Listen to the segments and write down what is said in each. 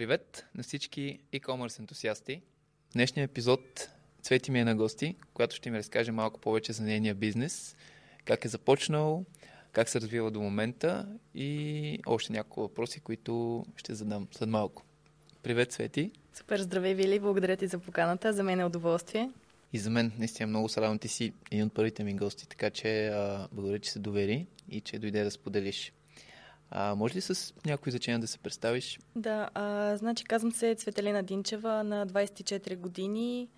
Привет на всички e-commerce ентусиасти. Днешният епизод Цвети ми е на гости, която ще ми разкаже малко повече за нейния бизнес, как е започнал, как се развива до момента и още няколко въпроси, които ще задам след малко. Привет, Свети! Супер, здравей, Вили! Благодаря ти за поканата. За мен е удоволствие. И за мен наистина много се радвам. Ти си един от първите ми гости, така че а, благодаря, че се довери и че дойде да споделиш. А, може ли с някои изречения да се представиш? Да, а, значи казвам се Цветелина Динчева, на 24 години.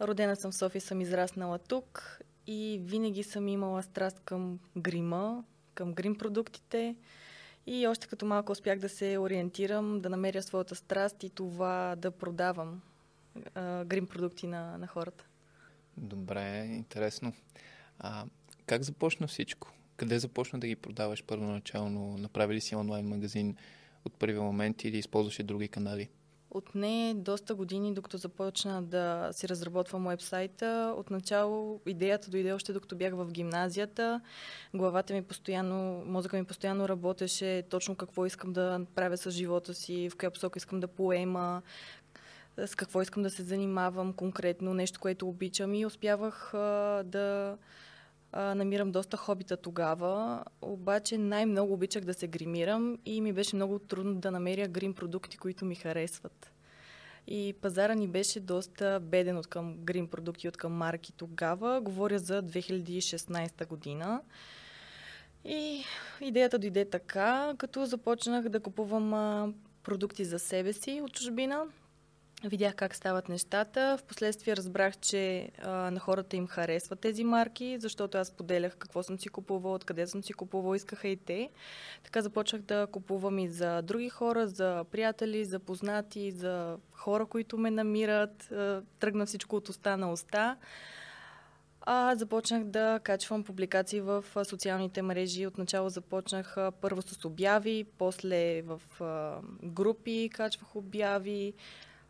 Родена съм в София, съм израснала тук и винаги съм имала страст към грима, към грим продуктите. И още като малко успях да се ориентирам, да намеря своята страст и това да продавам а, грим продукти на, на хората. Добре, интересно. А, как започна всичко? Къде започна да ги продаваш първоначално? Направи ли си онлайн магазин от първия момент или използваше други канали? Отне доста години, докато започна да си разработвам уебсайта. Отначало идеята дойде още докато бях в гимназията. Главата ми постоянно, мозъка ми постоянно работеше точно какво искам да правя с живота си, в коя посока искам да поема, с какво искам да се занимавам конкретно, нещо, което обичам и успявах а, да а, намирам доста хобита тогава, обаче най-много обичах да се гримирам и ми беше много трудно да намеря грим продукти, които ми харесват. И пазара ни беше доста беден от към грим продукти, от към марки тогава. Говоря за 2016 година. И идеята дойде така, като започнах да купувам продукти за себе си от чужбина. Видях как стават нещата. Впоследствие разбрах, че а, на хората им харесват тези марки, защото аз поделях какво съм си купувала, откъде съм си купувала, искаха и те. Така започнах да купувам и за други хора, за приятели, за познати, за хора, които ме намират. Тръгна всичко от уста на уста. А, започнах да качвам публикации в социалните мрежи. Отначало започнах първо с обяви, после в а, групи качвах обяви.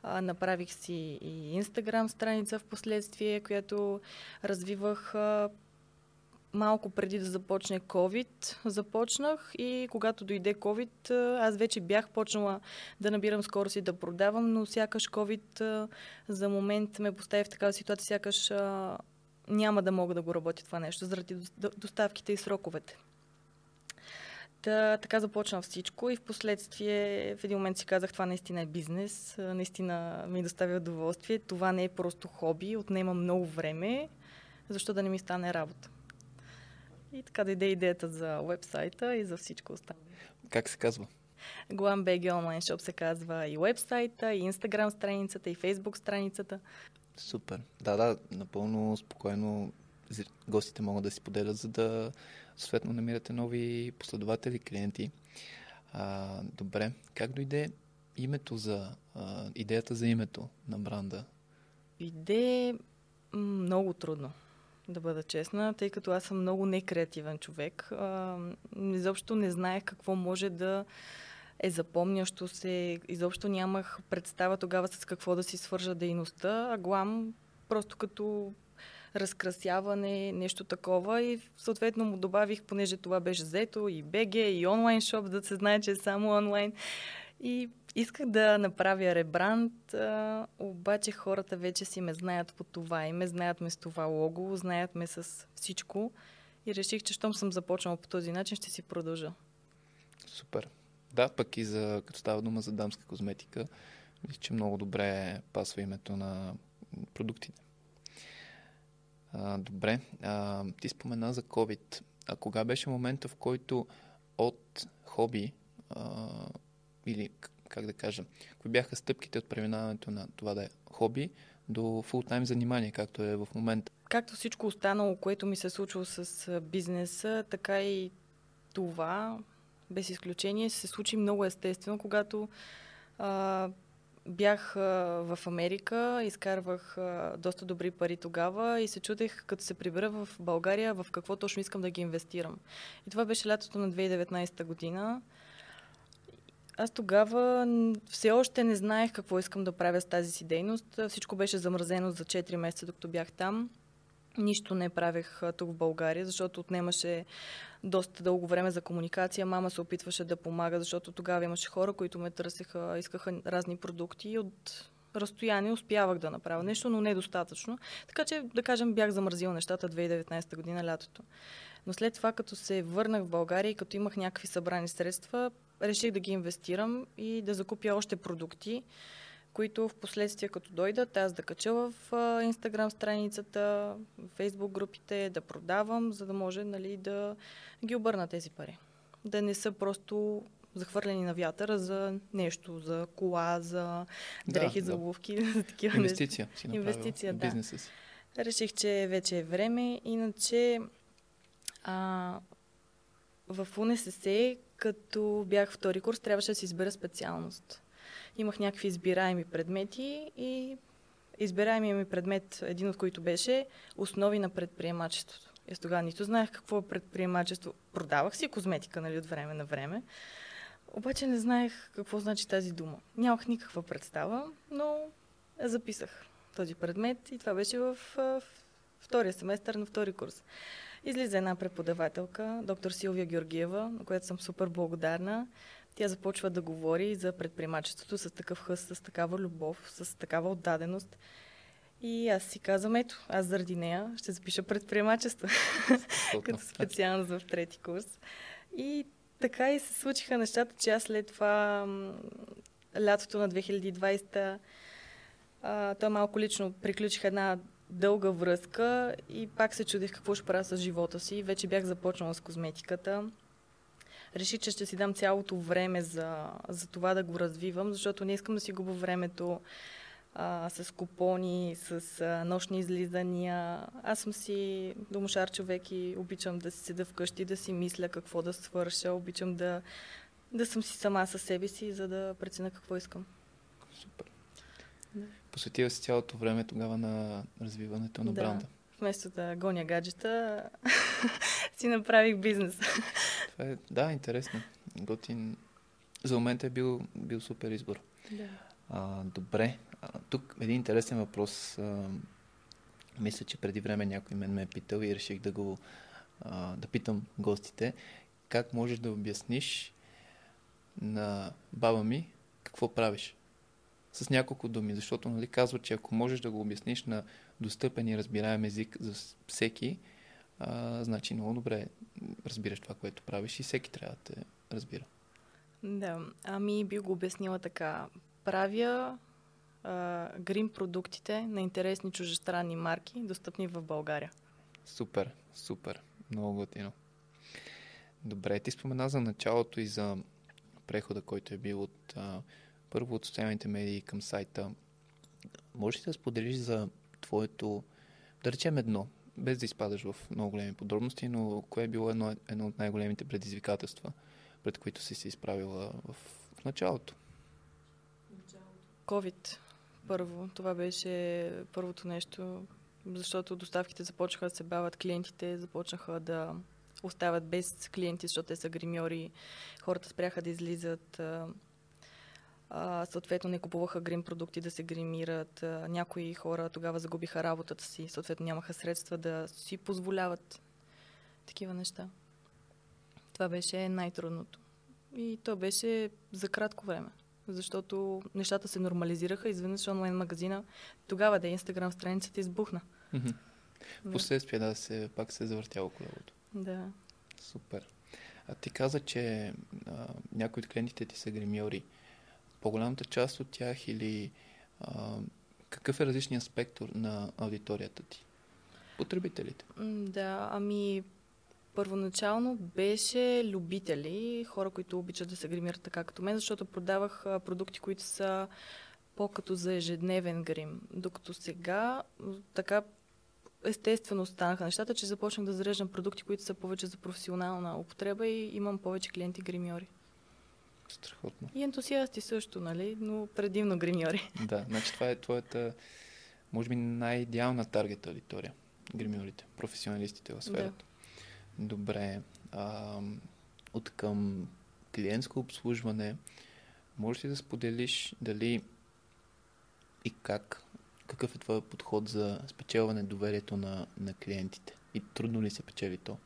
А, направих си и инстаграм страница в последствие, която развивах а, малко преди да започне COVID. Започнах и когато дойде COVID, аз вече бях почнала да набирам скорост и да продавам, но сякаш COVID за момент ме постави в такава ситуация, сякаш а, няма да мога да го работя това нещо, заради доставките и сроковете. Та, така започна всичко и в последствие в един момент си казах, това наистина е бизнес, наистина ми доставя удоволствие, това не е просто хоби, отнема много време, защо да не ми стане работа. И така дойде идеята за вебсайта и за всичко останало. Как се казва? Глам BG онлайн шоп се казва и вебсайта, и инстаграм страницата, и фейсбук страницата. Супер. Да, да, напълно спокойно гостите могат да си поделят, за да съответно намирате нови последователи, клиенти. А, добре, как дойде името за, а, идеята за името на бранда? Иде много трудно, да бъда честна, тъй като аз съм много некреативен човек. А, изобщо не знаех какво може да е запомнящо се. Изобщо нямах представа тогава с какво да си свържа дейността, а глам просто като разкрасяване, нещо такова и съответно му добавих, понеже това беше взето и БГ, и онлайн шоп, да се знае, че е само онлайн. И исках да направя ребранд, а, обаче хората вече си ме знаят по това и ме знаят ме с това лого, знаят ме с всичко и реших, че щом съм започнала по този начин, ще си продължа. Супер. Да, пък и за, като става дума за дамска козметика, мисля, че много добре пасва името на продуктите. Добре, а, ти спомена за COVID. А кога беше момента, в който от хоби а, или как да кажа, кои бяха стъпките от преминаването на това да е хоби до фултайм занимание, както е в момента? Както всичко останало, което ми се е случило с бизнеса, така и това, без изключение, се случи много естествено, когато а, бях в Америка, изкарвах доста добри пари тогава и се чудех, като се прибера в България, в какво точно искам да ги инвестирам. И това беше лятото на 2019 година. Аз тогава все още не знаех какво искам да правя с тази си дейност. Всичко беше замразено за 4 месеца, докато бях там. Нищо не правех тук в България, защото отнемаше доста дълго време за комуникация. Мама се опитваше да помага, защото тогава имаше хора, които ме търсеха, искаха разни продукти и от разстояние успявах да направя нещо, но недостатъчно. Така че, да кажем, бях замързила нещата 2019 година, лятото. Но след това, като се върнах в България и като имах някакви събрани средства, реших да ги инвестирам и да закупя още продукти, които в последствие като дойдат, аз да кача в Инстаграм страницата, Фейсбук групите, да продавам, за да може нали, да ги обърна тези пари. Да не са просто захвърлени на вятъра за нещо, за кола, за дрехи, да, за обувки, за такива Инвестиция си Инвестиция, да. Бизнеса си. Реших, че вече е време. Иначе а, в УНСС, като бях втори курс, трябваше да си избера специалност. Имах някакви избираеми предмети и избираемия ми предмет, един от които беше основи на предприемачеството. Аз тогава нито знаех какво е предприемачество. Продавах си козметика нали, от време на време, обаче не знаех какво значи тази дума. Нямах никаква представа, но записах този предмет и това беше в, в втория семестър на втори курс. Излиза една преподавателка, доктор Силвия Георгиева, на която съм супер благодарна. Тя започва да говори за предприемачеството с такъв хъс, с такава любов, с такава отдаденост. И аз си казвам, ето, аз заради нея ще запиша предприемачество като специалност в трети курс. И така и се случиха нещата, че аз след това лятото на 2020 а, той малко лично приключих една дълга връзка и пак се чудих какво ще правя с живота си. Вече бях започнала с козметиката. Реших, че ще си дам цялото време за, за това да го развивам, защото не искам да си губя времето а, с купони, с а, нощни излизания. Аз съм си домошар човек и обичам да си седа вкъщи, да си мисля какво да свърша. Обичам да, да съм си сама със себе си, за да преценя какво искам. Супер. Да. Посветила си цялото време тогава на развиването на да. бранда. Вместо да гоня гаджета, си направих бизнес. Това е, да, интересно. Готин. За момента е бил, бил супер избор. Да. А, добре. А, тук един интересен въпрос. А, мисля, че преди време някой мен ме е питал и реших да го а, да питам гостите. Как можеш да обясниш на баба ми какво правиш? С няколко думи, защото нали, казва, че ако можеш да го обясниш на достъпен и разбираем език за всеки, а, значи много добре разбираш това, което правиш и всеки трябва да те разбира. Да, ами би го обяснила така правя а, грим продуктите на интересни чужестранни марки, достъпни в България. Супер, супер. Много готино. Добре, ти спомена за началото и за прехода, който е бил от а, първо от социалните медии към сайта. Можеш ли да споделиш за твоето, да речем едно, без да изпадаш в много големи подробности, но кое е било едно, едно от най-големите предизвикателства, пред които си се изправила в, в началото? COVID първо. Това беше първото нещо, защото доставките започнаха да се бавят, клиентите започнаха да остават без клиенти, защото те са гримьори, хората спряха да излизат, а, съответно не купуваха грим продукти да се гримират, а, някои хора тогава загубиха работата си, съответно нямаха средства да си позволяват такива неща. Това беше най-трудното. И то беше за кратко време защото нещата се нормализираха. Изведнъж онлайн магазина, тогава да Инстаграм страницата избухна. Mm-hmm. Последствие да, се, пак се е завъртяло колелото. Да. Супер. А ти каза, че а, някои от клиентите ти са гримьори. По-голямата част от тях или а, какъв е различният спектър на аудиторията ти? Потребителите. Да, ами Първоначално беше любители, хора, които обичат да се гримират така като мен, защото продавах продукти, които са по-като за ежедневен грим. Докато сега така естествено станаха нещата, че започнах да зареждам продукти, които са повече за професионална употреба и имам повече клиенти гримьори. Страхотно. И ентусиасти също, нали? Но предимно гримьори. Да, значи това е твоята, може би, най-идеална таргет аудитория. Гримьорите, професионалистите в сферата. Да. Добре. А, от към клиентско обслужване, можеш ли да споделиш дали и как, какъв е твой подход за спечелване доверието на, на клиентите? И трудно ли се печели то?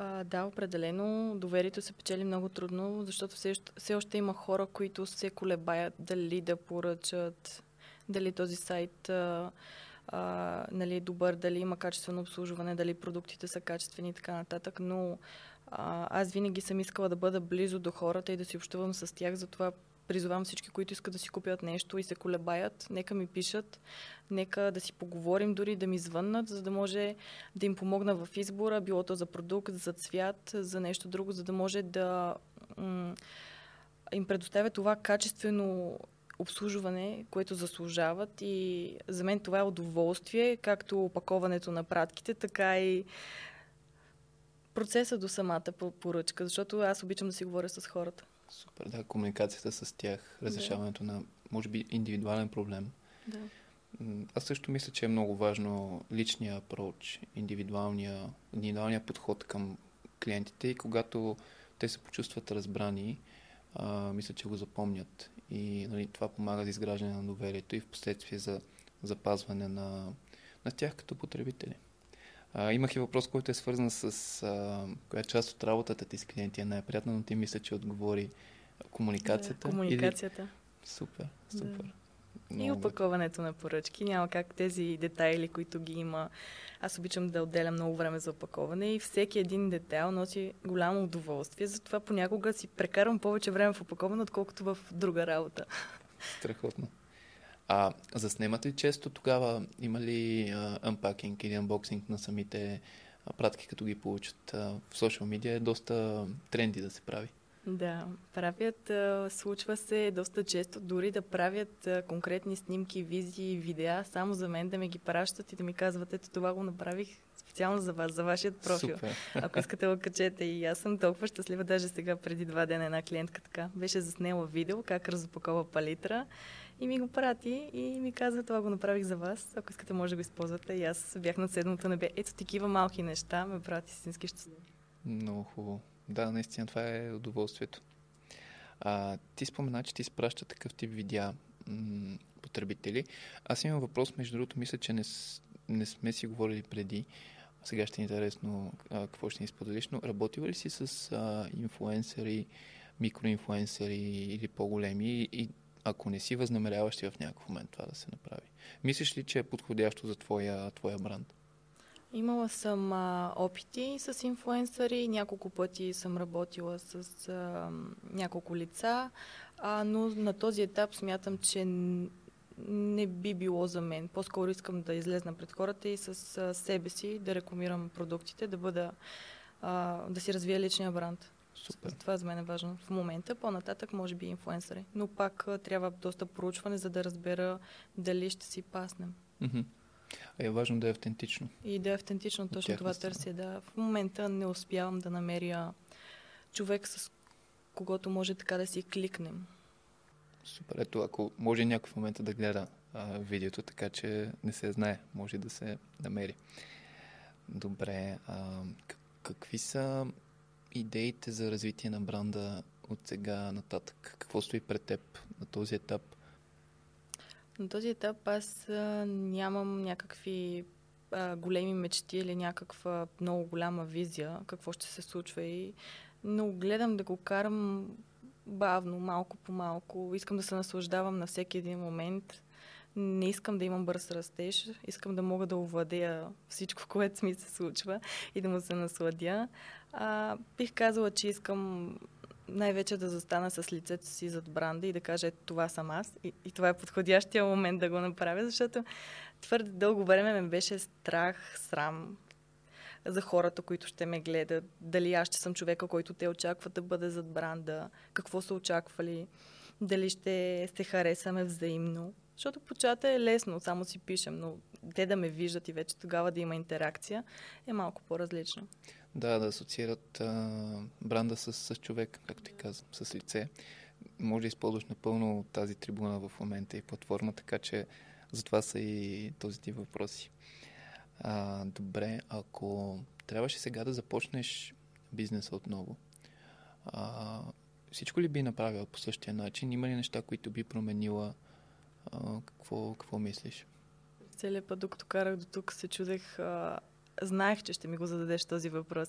А, да, определено. Доверието се печели много трудно, защото все, все още има хора, които се колебаят дали да поръчат, дали този сайт а, а, нали, е добър, дали има качествено обслужване, дали продуктите са качествени и така нататък. Но а, аз винаги съм искала да бъда близо до хората и да си общувам с тях, затова призовавам всички, които искат да си купят нещо и се колебаят, нека ми пишат, нека да си поговорим, дори да ми звъннат, за да може да им помогна в избора, било то за продукт, за цвят, за нещо друго, за да може да им предоставя това качествено обслужване, което заслужават и за мен това е удоволствие, както опаковането на пратките, така и процеса до самата поръчка, защото аз обичам да си говоря с хората. Супер, да, комуникацията с тях, разрешаването да. на, може би, индивидуален проблем. Да. Аз също мисля, че е много важно личния апроч, индивидуалния, индивидуалния подход към клиентите и когато те се почувстват разбрани, а, мисля, че го запомнят. И нали, това помага за изграждане на доверието и в последствие за запазване на, на тях като потребители. А, имах и въпрос, който е свързан с а, коя част от работата ти с клиенти е най-приятна, но ти мисля, че отговори комуникацията. Да, комуникацията. Или... Супер, супер. Да. Много и опаковането на поръчки. Няма как тези детайли, които ги има. Аз обичам да отделям много време за опаковане и всеки един детайл носи голямо удоволствие. Затова понякога си прекарвам повече време в опаковане, отколкото в друга работа. Страхотно. А заснемате ли често тогава? Има ли анпакинг или анбоксинг на самите пратки, като ги получат? В социал медиа е доста тренди да се прави. Да, правят, случва се доста често, дори да правят конкретни снимки, визии, видеа, само за мен да ме ги пращат и да ми казват, ето това го направих специално за вас, за вашият профил. Супер. Ако искате да качете. И аз съм толкова щастлива, даже сега преди два дена една клиентка така беше заснела видео как разопакова палитра и ми го прати и ми казва, това го направих за вас. Ако искате, може да го използвате. И аз бях на седмото небе. Ето такива малки неща ме правят истински щастлив. Много хубаво. Да, наистина това е удоволствието. А, ти спомена, че ти изпраща такъв тип видеа м- потребители. Аз имам въпрос, между другото, мисля, че не, не сме си говорили преди. Сега ще е интересно а, какво ще ни споделиш, но работила ли си с а, инфуенсъри, микроинфуенсъри или по-големи и ако не си възнамеряваш в някакъв момент това да се направи? Мислиш ли, че е подходящо за твоя, твоя бранд? Имала съм а, опити с инфуенсъри, няколко пъти съм работила с а, няколко лица, а, но на този етап смятам, че не би било за мен. По-скоро искам да излезна пред хората и с а, себе си да рекламирам продуктите, да бъда, а, да си развия личния бранд. Супер. Това за мен е важно в момента. По-нататък може би инфуенсъри. Но пак а, трябва доста проучване, за да разбера дали ще си паснем. Mm-hmm. Е важно да е автентично. И да е автентично, точно това търся. Да. В момента не успявам да намеря човек, с когото може така да си кликнем. Супер. Ето, ако може някой в момента да гледа а, видеото, така че не се знае, може да се намери. Добре. А, какви са идеите за развитие на бранда от сега нататък? Какво стои пред теб на този етап? На този етап аз нямам някакви а, големи мечти или някаква много голяма визия какво ще се случва и но гледам да го карам бавно, малко по малко. Искам да се наслаждавам на всеки един момент. Не искам да имам бърз растеж. Искам да мога да овладея всичко, което ми се случва и да му се насладя. А, бих казала, че искам най-вече да застана с лицето си зад бранда и да кажа, това съм аз. И, и това е подходящия момент да го направя, защото твърде дълго време ме беше страх, срам за хората, които ще ме гледат. Дали аз ще съм човека, който те очакват да бъде зад бранда, какво са очаквали, дали ще се харесаме взаимно. Защото по чата е лесно, само си пишем, но те да ме виждат и вече тогава да има интеракция е малко по-различно. Да, да асоциират а, бранда с, с човек, както ти казвам, с лице. Може да използваш напълно тази трибуна в момента и платформа, така че затова са и този тип въпроси. А, добре, ако трябваше сега да започнеш бизнеса отново, а, всичко ли би направила по същия начин? Има ли неща, които би променила Какво, какво мислиш? Целият път, докато карах до тук, се чудех. А, знаех, че ще ми го зададеш този въпрос.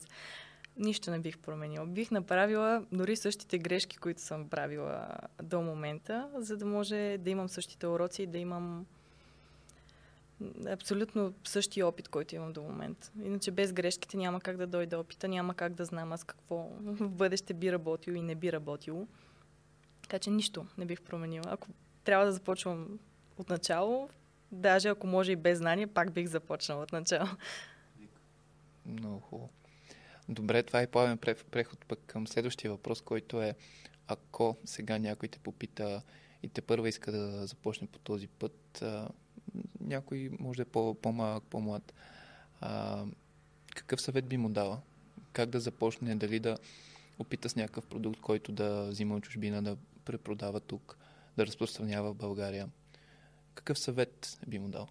Нищо не бих променила. Бих направила дори същите грешки, които съм правила до момента, за да може да имам същите уроци и да имам абсолютно същия опит, който имам до момента. Иначе без грешките няма как да дойде опита, няма как да знам аз какво в бъдеще би работило и не би работило. Така че нищо не бих променила. Ако трябва да започвам от начало, даже ако може и без знание, пак бих започнала от начало. Много хубаво. Добре, това е плавен преход пък към следващия въпрос, който е ако сега някой те попита и те първа иска да започне по този път, някой може да е по- по-малък, по-млад. Какъв съвет би му дала? Как да започне? Дали да опита с някакъв продукт, който да взима от чужбина, да препродава тук, да разпространява в България? Какъв съвет би му дал?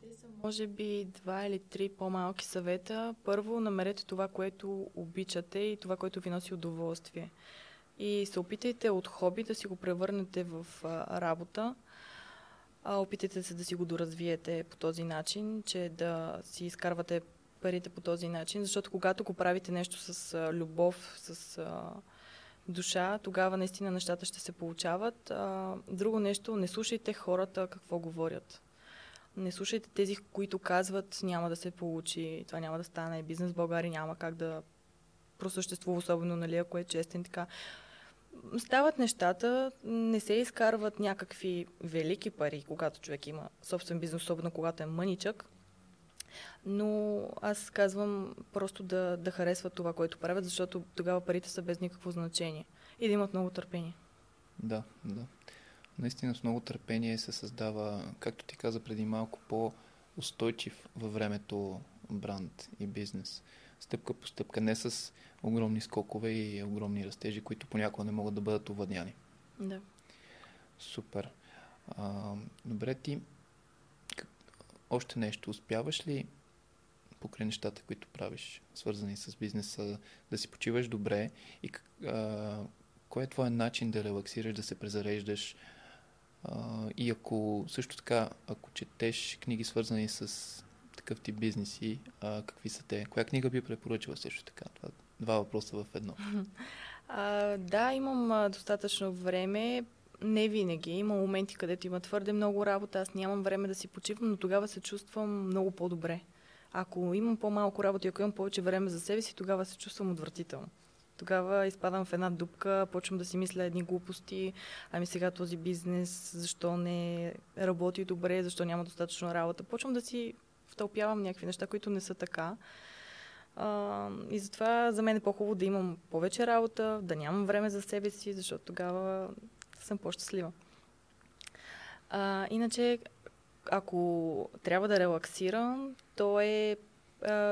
Те са може би два или три по-малки съвета. Първо, намерете това, което обичате и това, което ви носи удоволствие. И се опитайте от хоби да си го превърнете в работа а, опитайте се да си го доразвиете по този начин, че да си изкарвате парите по този начин, защото когато го правите нещо с любов, с душа, тогава наистина нещата ще се получават. А, друго нещо, не слушайте хората какво говорят. Не слушайте тези, които казват няма да се получи, това няма да стане, бизнес в България няма как да просъществува, особено нали, ако е честен така стават нещата, не се изкарват някакви велики пари, когато човек има собствен бизнес, особено когато е мъничък. Но аз казвам просто да, да харесват това, което правят, защото тогава парите са без никакво значение. И да имат много търпение. Да, да. Наистина с много търпение се създава, както ти каза преди малко, по-устойчив във времето бранд и бизнес. Стъпка по стъпка, не с огромни скокове и огромни растежи, които понякога не могат да бъдат овладяни. Да. Супер. А, добре, ти още нещо. Успяваш ли покрай нещата, които правиш, свързани с бизнеса, да си почиваш добре и а, кой е твой начин да релаксираш, да се презареждаш а, и ако също така, ако четеш книги свързани с такъв тип бизнеси, а, какви са те? Коя книга би препоръчала също така? Това два въпроса в едно. А, да, имам достатъчно време. Не винаги. Има моменти, където има твърде много работа. Аз нямам време да си почивам, но тогава се чувствам много по-добре. Ако имам по-малко работа и ако имам повече време за себе си, тогава се чувствам отвратително. Тогава изпадам в една дупка, почвам да си мисля едни глупости. Ами сега този бизнес, защо не работи добре, защо няма достатъчно работа. Почвам да си втълпявам някакви неща, които не са така. А, и затова за мен е по-хубаво да имам повече работа, да нямам време за себе си, защото тогава съм по-щастлива. А, иначе, ако трябва да релаксирам, то е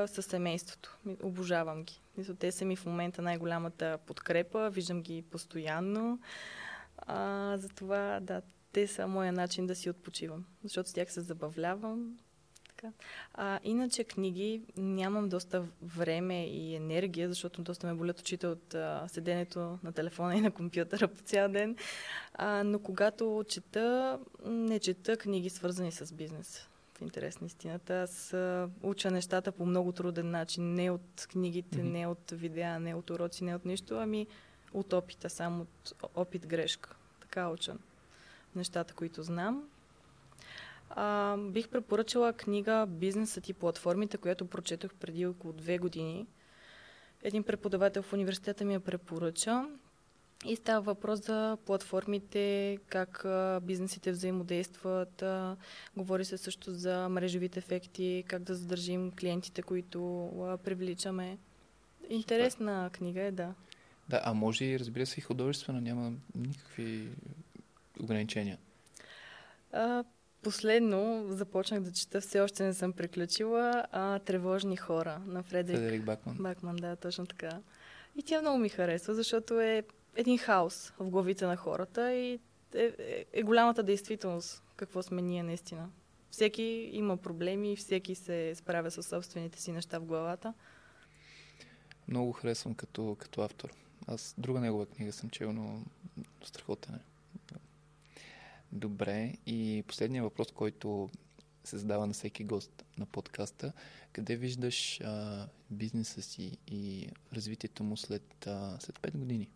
със семейството. Обожавам ги. Те са ми в момента най-голямата подкрепа, виждам ги постоянно. А, затова, да, те са моя начин да си отпочивам. Защото с тях се забавлявам, така. А, иначе книги нямам доста време и енергия, защото доста ме болят очите от а, седенето на телефона и на компютъра по цял ден. А, но когато чета, не чета книги свързани с бизнес. В интерес на истината. Аз а, уча нещата по много труден начин. Не от книгите, mm-hmm. не от видеа, не от уроци, не от нищо, ами от опита, само от опит-грешка. Така уча нещата, които знам а, бих препоръчала книга Бизнесът и платформите, която прочетох преди около две години. Един преподавател в университета ми я препоръча. И става въпрос за платформите, как бизнесите взаимодействат. Говори се също за мрежовите ефекти, как да задържим клиентите, които привличаме. Интересна Супер. книга е, да. Да, а може и, разбира се, и художествена, няма никакви ограничения. А, Последно започнах да чета, все още не съм приключила, а, Тревожни хора на Фредерик, Фредерик Бакман. Бакман, да, точно така. И тя много ми харесва, защото е един хаос в главите на хората и е, е, е голямата действителност, какво сме ние наистина. Всеки има проблеми, всеки се справя с собствените си неща в главата. Много харесвам като, като автор. Аз друга негова книга съм чел, но страхотен е. Добре. И последният въпрос, който се задава на всеки гост на подкаста. Къде виждаш а, бизнеса си и развитието му след, а, след 5 години?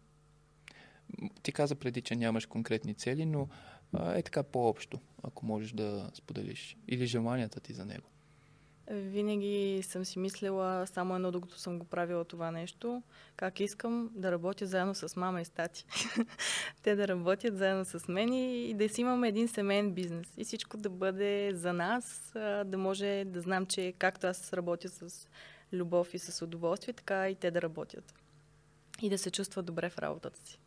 Ти каза преди, че нямаш конкретни цели, но а, е така по-общо, ако можеш да споделиш. Или желанията ти за него. Винаги съм си мислила само едно, докато съм го правила това нещо, как искам да работя заедно с мама и стати. Те да работят заедно с мен и да си имаме един семейен бизнес. И всичко да бъде за нас, да може да знам, че както аз работя с любов и с удоволствие, така и те да работят. И да се чувстват добре в работата си.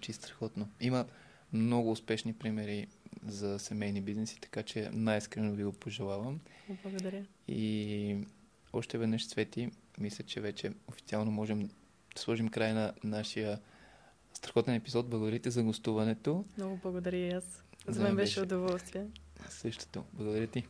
Чисто страхотно. Има много успешни примери за семейни бизнеси, така че най-искрено ви го пожелавам. Благодаря. И още веднъж, Свети, мисля, че вече официално можем да сложим край на нашия страхотен епизод. Благодарите за гостуването. Много благодаря и аз. За мен беше удоволствие. Същото. Благодаря ти.